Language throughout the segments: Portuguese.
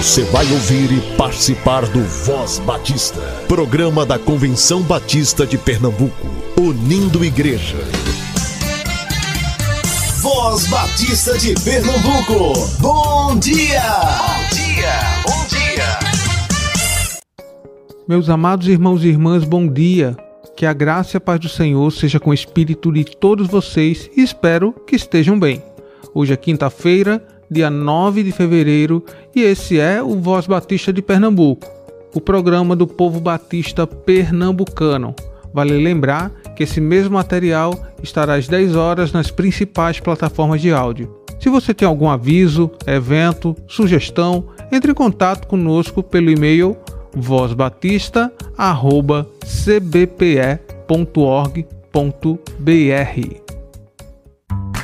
Você vai ouvir e participar do Voz Batista, programa da Convenção Batista de Pernambuco, unindo igreja. Voz Batista de Pernambuco, bom dia! Bom dia, bom dia! Meus amados irmãos e irmãs, bom dia! Que a graça e a paz do Senhor seja com o espírito de todos vocês e espero que estejam bem. Hoje é quinta-feira, dia 9 de fevereiro, e esse é o Voz Batista de Pernambuco, o programa do povo batista pernambucano. Vale lembrar que esse mesmo material estará às 10 horas nas principais plataformas de áudio. Se você tem algum aviso, evento, sugestão, entre em contato conosco pelo e-mail vozbatista@cbpe.org.br.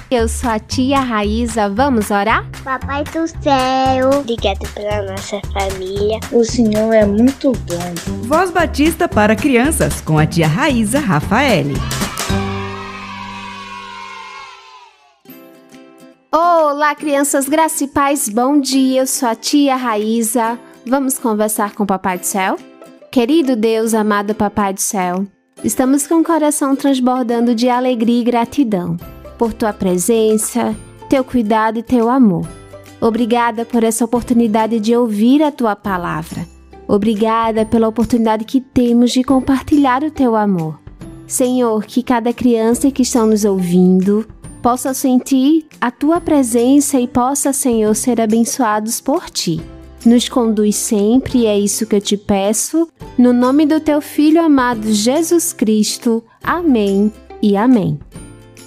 Eu sou a tia Raíza, vamos orar? Papai do céu, obrigado pela nossa família. O Senhor é muito bom. Voz Batista para crianças com a tia Raíza Rafael. Olá, crianças, graça e paz, bom dia. Eu sou a tia Raíza. Vamos conversar com o Papai do Céu? Querido Deus, amado Papai do Céu, estamos com o coração transbordando de alegria e gratidão por tua presença, teu cuidado e teu amor. Obrigada por essa oportunidade de ouvir a tua palavra. Obrigada pela oportunidade que temos de compartilhar o teu amor. Senhor, que cada criança que está nos ouvindo possa sentir a tua presença e possa, Senhor, ser abençoados por ti. Nos conduz sempre, é isso que eu te peço, no nome do teu Filho amado Jesus Cristo. Amém e amém.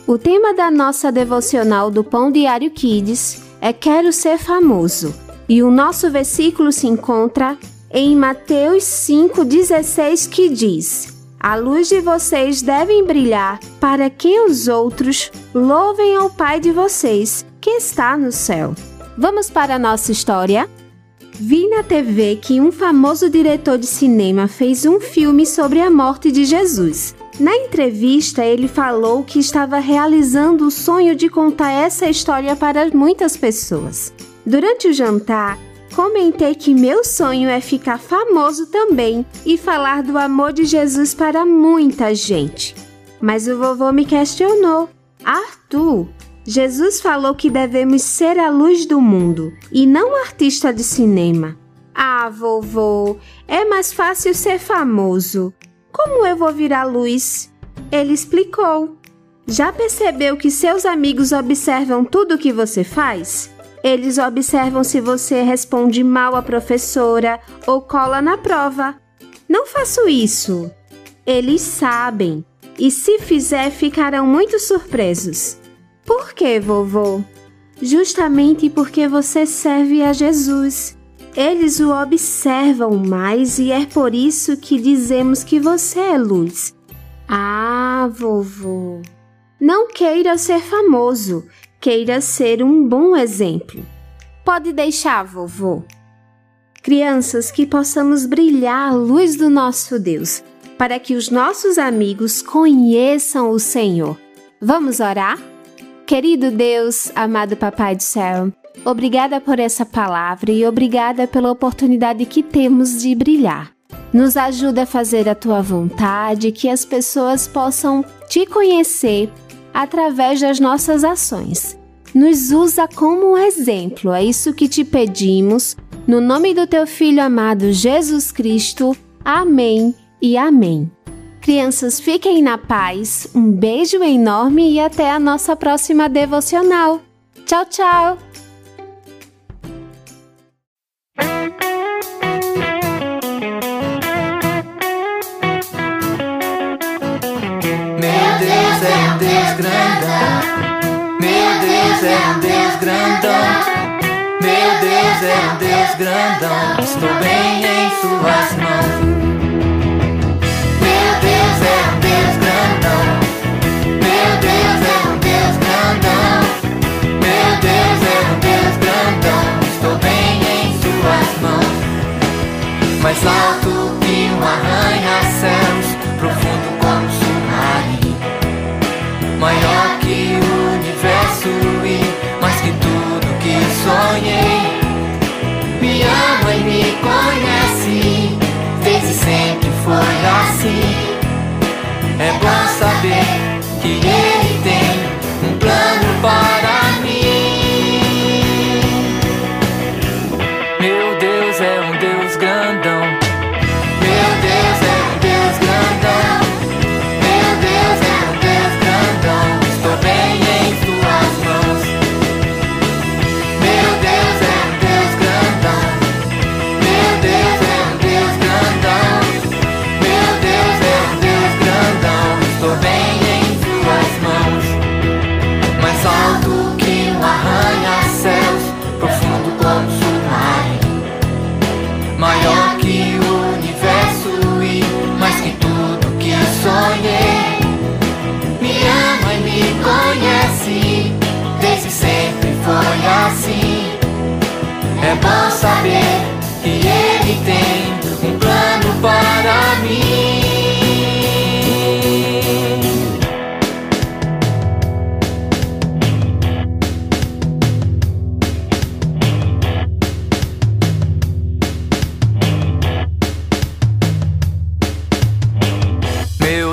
O tema da nossa devocional do Pão Diário Kids é Quero Ser Famoso, e o nosso versículo se encontra em Mateus 5,16 que diz: A luz de vocês devem brilhar para que os outros louvem ao Pai de vocês que está no céu. Vamos para a nossa história? Vi na TV que um famoso diretor de cinema fez um filme sobre a morte de Jesus. Na entrevista, ele falou que estava realizando o sonho de contar essa história para muitas pessoas. Durante o jantar, comentei que meu sonho é ficar famoso também e falar do amor de Jesus para muita gente. Mas o vovô me questionou: Arthur, Jesus falou que devemos ser a luz do mundo e não artista de cinema. Ah, vovô, é mais fácil ser famoso. Como eu vou virar luz? Ele explicou. Já percebeu que seus amigos observam tudo o que você faz? Eles observam se você responde mal à professora ou cola na prova. Não faço isso. Eles sabem e, se fizer, ficarão muito surpresos. Por que, vovô? Justamente porque você serve a Jesus. Eles o observam mais e é por isso que dizemos que você é luz. Ah, vovô. Não queira ser famoso, queira ser um bom exemplo. Pode deixar, vovô. Crianças, que possamos brilhar a luz do nosso Deus, para que os nossos amigos conheçam o Senhor. Vamos orar? Querido Deus, amado Papai do Céu, Obrigada por essa palavra e obrigada pela oportunidade que temos de brilhar. Nos ajuda a fazer a tua vontade, que as pessoas possam te conhecer através das nossas ações. Nos usa como exemplo, é isso que te pedimos. No nome do teu filho amado Jesus Cristo. Amém e amém. Crianças, fiquem na paz. Um beijo enorme e até a nossa próxima devocional. Tchau, tchau! É um Deus grandão. Meu Deus é um Deus grandão. Estou bem em suas mãos. Meu Deus é um Deus grandão. Meu Deus é um Deus grandão. Meu Deus é um Deus grandão. Estou bem em suas mãos. Mais alto saber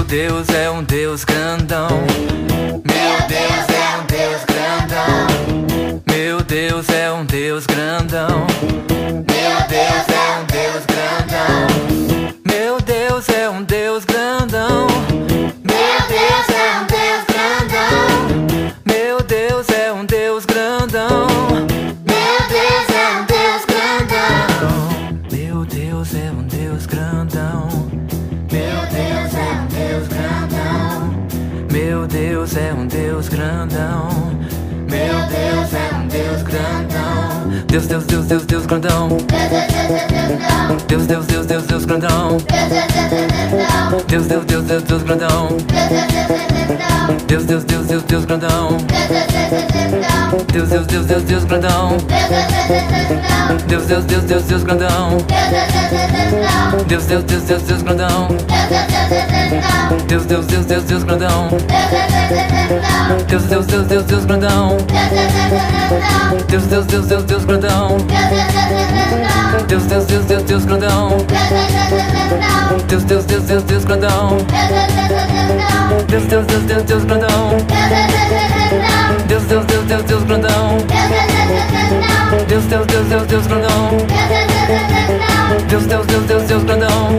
Deus é um Deus grandão. Meu Deus é um Deus grandão. Meu Deus é um Deus grandão. Meu Deus é um Deus grandão. Deus, Deus, Deus, Deus, Deus grandão. Deus, Deus, Deus, Deus, Deus grandão. Deus, Deus, Deus, Deus, Deus grandão. Deus, Deus, Deus, Deus, Deus grandão. Deus, Deus, Deus, Deus, Deus grandão. Deus, Deus, Deus, Deus, Deus grandão. Deus, Deus, Deus, Deus, Deus grandão. Deus, Deus, Deus, Deus, Deus grandão. Deus, Deus, Deus, Deus, Deus grandão. Deus, Deus, Deus, Deus, Deus grandão. Deus, Deus, Deus, Deus, Deus grandão. Deus, Deus, Deus, Deus, Deus grandão. Deus, Deus, Deus, Deus, Deus grandão. Deus, Deus, Deus, Deus, Deus grandão. Deus, Deus, Deus, Deus, Deus grandão. Deus, Deus, Deus, Deus, Deus grandão.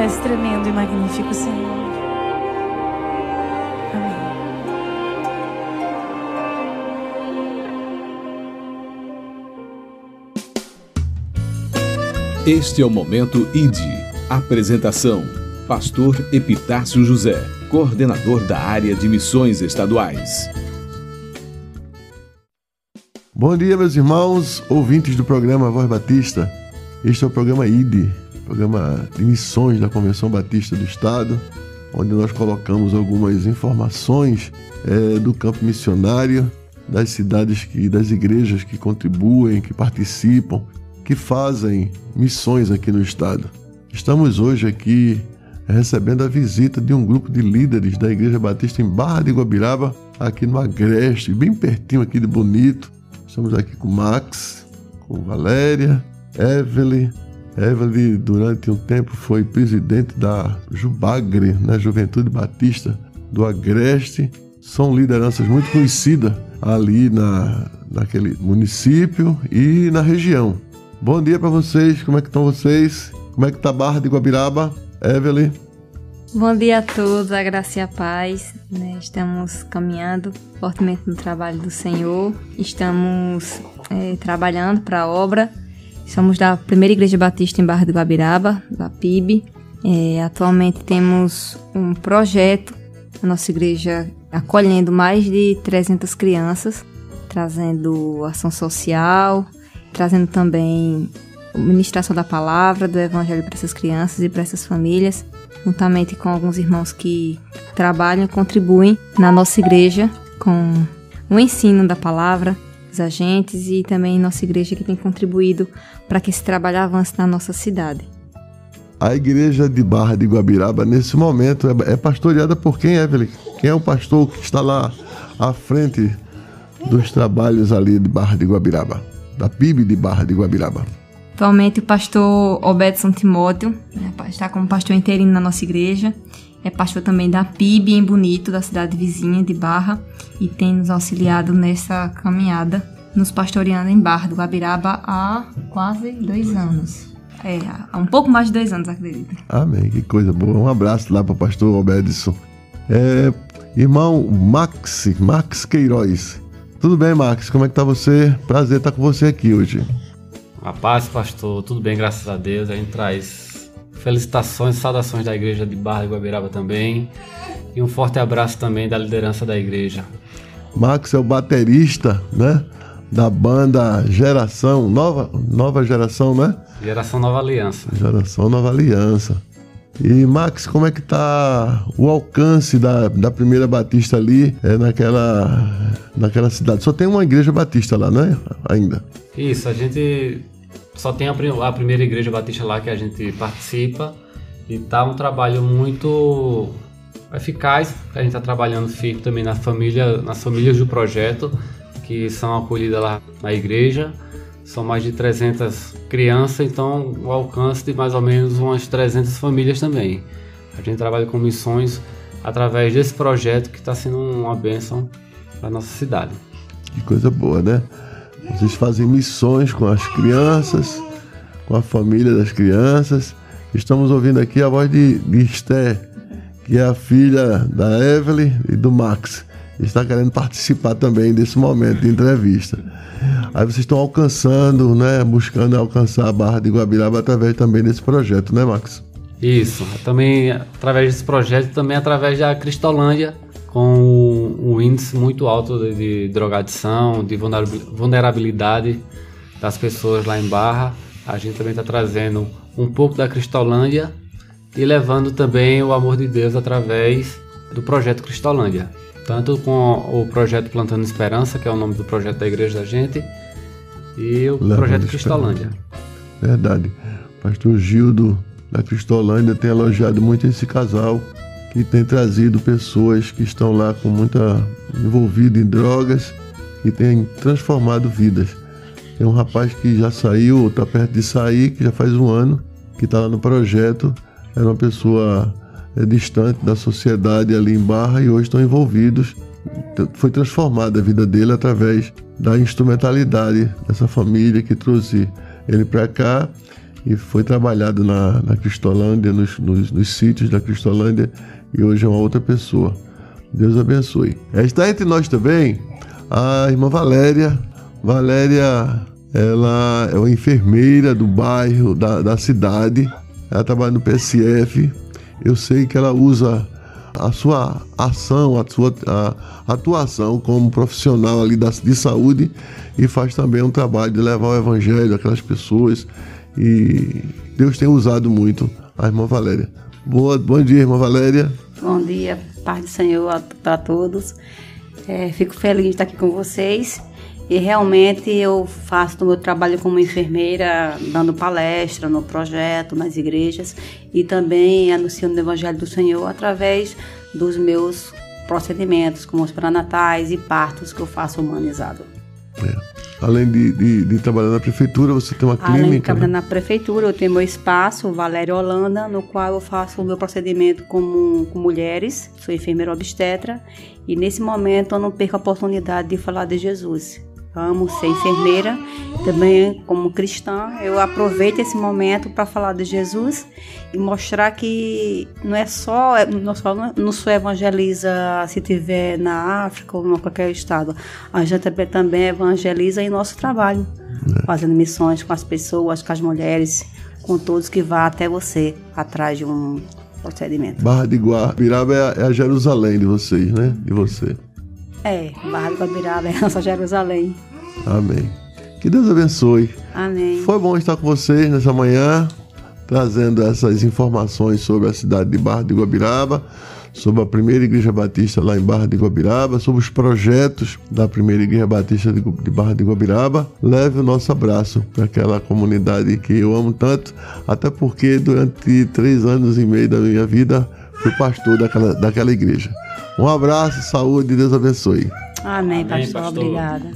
És tremendo e magnífico, Senhor. Amém. Este é o momento ID. Apresentação: Pastor Epitácio José, coordenador da área de missões estaduais. Bom dia, meus irmãos, ouvintes do programa Voz Batista. Este é o programa ID, programa de missões da Convenção Batista do Estado, onde nós colocamos algumas informações eh, do campo missionário, das cidades que, das igrejas que contribuem, que participam, que fazem missões aqui no estado. Estamos hoje aqui recebendo a visita de um grupo de líderes da Igreja Batista em Barra de Guabiraba, aqui no Agreste, bem pertinho aqui de Bonito. Estamos aqui com Max, com Valéria, Evelyn. Evelyn, durante um tempo, foi presidente da Jubagre, né, Juventude Batista do Agreste. São lideranças muito conhecidas ali na, naquele município e na região. Bom dia para vocês, como é que estão vocês? Como é que tá a Barra de Guabiraba? Evelyn? Bom dia a todos, a graça e a paz. né? Estamos caminhando fortemente no trabalho do Senhor. Estamos eh, trabalhando para a obra. Somos da Primeira Igreja Batista em Barra do Guabiraba, da PIB. Eh, atualmente temos um projeto na nossa igreja acolhendo mais de 300 crianças, trazendo ação social, trazendo também ministração da palavra, do evangelho para essas crianças e para essas famílias, juntamente com alguns irmãos que trabalham e contribuem na nossa igreja com o ensino da palavra, os agentes e também nossa igreja que tem contribuído para que esse trabalho avance na nossa cidade. A igreja de Barra de Guabiraba, nesse momento, é, é pastoreada por quem, Evelyn? Quem é o pastor que está lá à frente dos trabalhos ali de Barra de Guabiraba? Da PIB de Barra de Guabiraba. Atualmente o pastor Obedson Timóteo né, está como pastor interino na nossa igreja. É pastor também da PIB em Bonito, da cidade vizinha de Barra, e tem nos auxiliado nessa caminhada, nos pastoreando em Barra do Guabiraba há quase dois anos. É, há um pouco mais de dois anos, acredito. Amém, que coisa boa. Um abraço lá para o pastor Obedson. É, irmão Max, Max Queiroz. Tudo bem, Max? Como é que tá você? Prazer estar com você aqui hoje. A paz, pastor. Tudo bem, graças a Deus. A gente traz felicitações, saudações da igreja de Barra de Guabiraba também. E um forte abraço também da liderança da igreja. Max é o baterista, né? Da banda Geração, nova, nova geração, né? Geração Nova Aliança. Geração Nova Aliança. E Max, como é que tá o alcance da, da primeira batista ali é, naquela, naquela cidade? Só tem uma igreja batista lá, né? Ainda. Isso, a gente só tem a, a primeira igreja batista lá que a gente participa e tá um trabalho muito eficaz. A gente está trabalhando firme também na família, nas famílias do projeto que são acolhidas lá na igreja. São mais de 300 crianças, então o alcance de mais ou menos umas 300 famílias também. A gente trabalha com missões através desse projeto que está sendo uma bênção para nossa cidade. Que coisa boa, né? Vocês fazem missões com as crianças, com a família das crianças. Estamos ouvindo aqui a voz de, de Esther, que é a filha da Evelyn e do Max. Está querendo participar também desse momento de entrevista. Aí vocês estão alcançando, né? Buscando alcançar a Barra de Guabiraba através também desse projeto, né, Max? Isso, também através desse projeto, também através da Cristolândia, com um índice muito alto de, de drogadição, de vulnerabil- vulnerabilidade das pessoas lá em Barra. a gente também está trazendo um pouco da Cristolândia e levando também o amor de Deus através do projeto Cristolândia. Tanto com o projeto Plantando Esperança, que é o nome do projeto da igreja da gente, e o Levando projeto. Cristolândia. Verdade. Pastor Gildo da Cristolândia tem elogiado muito esse casal que tem trazido pessoas que estão lá com muita envolvido em drogas e tem transformado vidas. Tem um rapaz que já saiu, está perto de sair, que já faz um ano, que está lá no projeto. Era uma pessoa é, distante da sociedade ali em Barra e hoje estão envolvidos. Foi transformada a vida dele através da instrumentalidade dessa família que trouxe ele para cá e foi trabalhado na, na Cristolândia, nos, nos, nos sítios da Cristolândia e hoje é uma outra pessoa. Deus abençoe. Está entre nós também a irmã Valéria. Valéria, ela é uma enfermeira do bairro, da, da cidade. Ela trabalha no PSF. Eu sei que ela usa a sua ação, a sua a atuação como profissional ali da, de saúde e faz também um trabalho de levar o evangelho àquelas pessoas. E Deus tem usado muito a irmã Valéria. Boa, bom dia, irmã Valéria. Bom dia, paz do Senhor a, a todos. É, fico feliz de estar aqui com vocês. E realmente eu faço o meu trabalho como enfermeira, dando palestra no projeto, nas igrejas e também anunciando o Evangelho do Senhor através dos meus procedimentos, como os pré-natais e partos que eu faço humanizado. Além de, de, de trabalhar na prefeitura, você tem uma Além de clínica. trabalhar né? na prefeitura, eu tenho meu espaço, o Valério Holanda, no qual eu faço o meu procedimento com, com mulheres, sou enfermeira obstetra, e nesse momento eu não perco a oportunidade de falar de Jesus. Amo ser enfermeira, também como cristã, eu aproveito esse momento para falar de Jesus e mostrar que não é só, não só, não só evangeliza se tiver na África ou em qualquer estado, a gente também- evangeliza em nosso trabalho fazendo missões com as pessoas, com as mulheres, com todos que vá até você atrás de um procedimento. Barra de Guabiraba é a, é a Jerusalém de vocês, né? De você. É, Barra do Guabiraba é a nossa Jerusalém. Amém. Que Deus abençoe. Amém. Foi bom estar com vocês nessa manhã, trazendo essas informações sobre a cidade de Barra de Guabiraba, sobre a primeira igreja batista lá em Barra de Guabiraba, sobre os projetos da primeira igreja batista de Barra de Guabiraba. Leve o nosso abraço para aquela comunidade que eu amo tanto, até porque durante três anos e meio da minha vida fui pastor daquela, daquela igreja. Um abraço, saúde e Deus abençoe. Amém, Amém, pastor. pastor. Obrigada.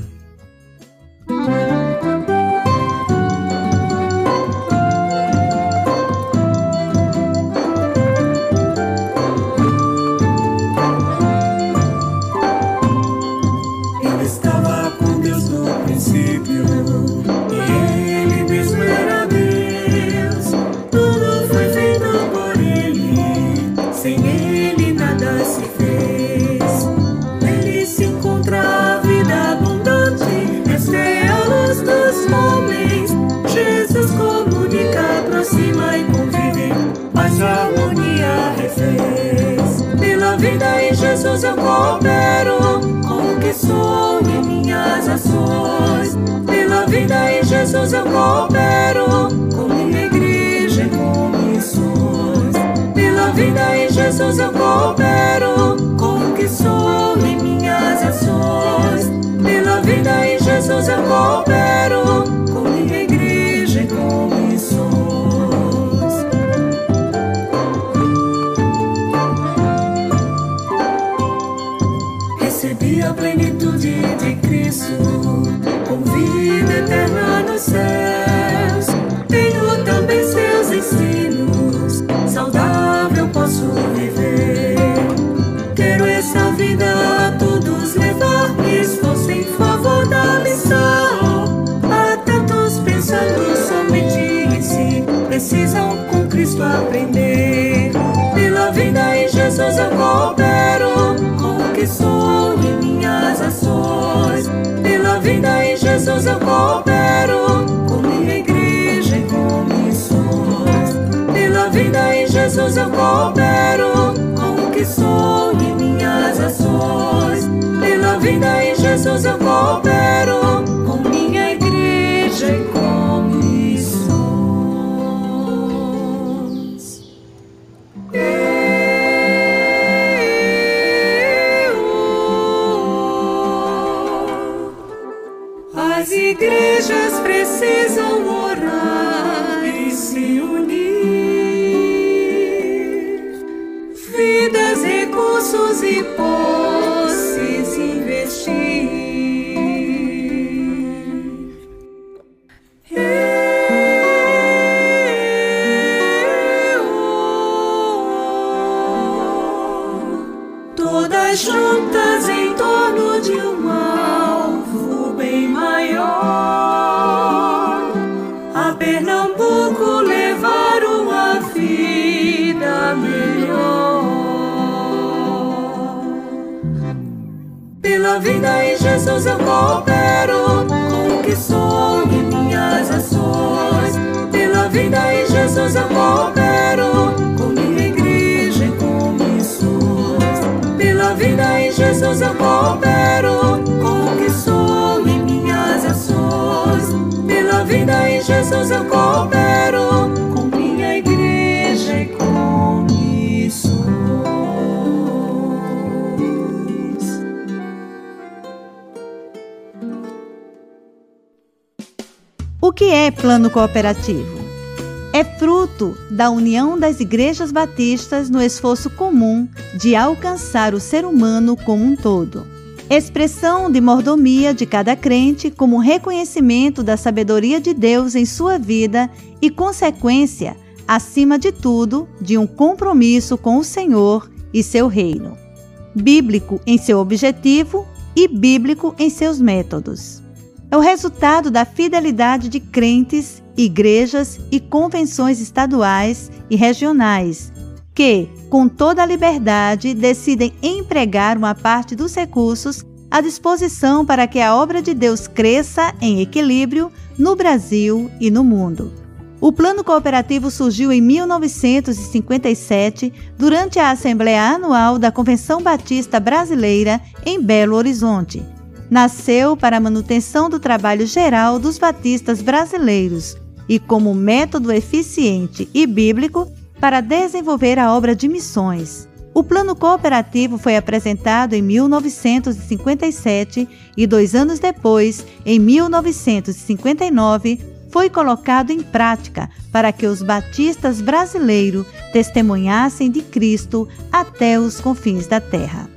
Em Jesus eu coopero com minha igreja e com missões. Recebi a plenitude de Cristo, com vida eterna nos céus. Jesus eu coopero com minha igreja e com missões. Pela vida em Jesus eu coopero pouco levar uma vida melhor. Pela vida em Jesus eu coopero com o que sou e minhas ações. Pela vida em Jesus eu coopero com minha igreja e com missões. Pela vida em Jesus eu coopero com vida em Jesus eu coopero com minha igreja e com missões. O que é plano cooperativo? É fruto da união das igrejas batistas no esforço comum de alcançar o ser humano como um todo. Expressão de mordomia de cada crente como reconhecimento da sabedoria de Deus em sua vida e consequência, acima de tudo, de um compromisso com o Senhor e seu reino. Bíblico em seu objetivo e bíblico em seus métodos é o resultado da fidelidade de crentes, igrejas e convenções estaduais e regionais, que, com toda a liberdade, decidem empregar uma parte dos recursos à disposição para que a obra de Deus cresça em equilíbrio no Brasil e no mundo. O plano cooperativo surgiu em 1957, durante a Assembleia Anual da Convenção Batista Brasileira, em Belo Horizonte nasceu para a manutenção do trabalho geral dos batistas brasileiros e como método eficiente e bíblico para desenvolver a obra de missões. O plano cooperativo foi apresentado em 1957 e dois anos depois, em 1959, foi colocado em prática para que os batistas brasileiros testemunhassem de Cristo até os confins da terra.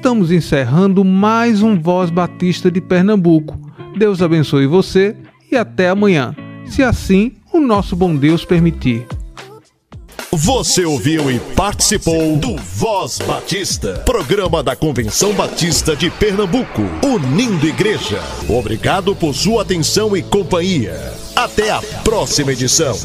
Estamos encerrando mais um Voz Batista de Pernambuco. Deus abençoe você e até amanhã, se assim o nosso bom Deus permitir. Você ouviu e participou do Voz Batista, programa da Convenção Batista de Pernambuco, unindo igreja. Obrigado por sua atenção e companhia. Até a próxima edição.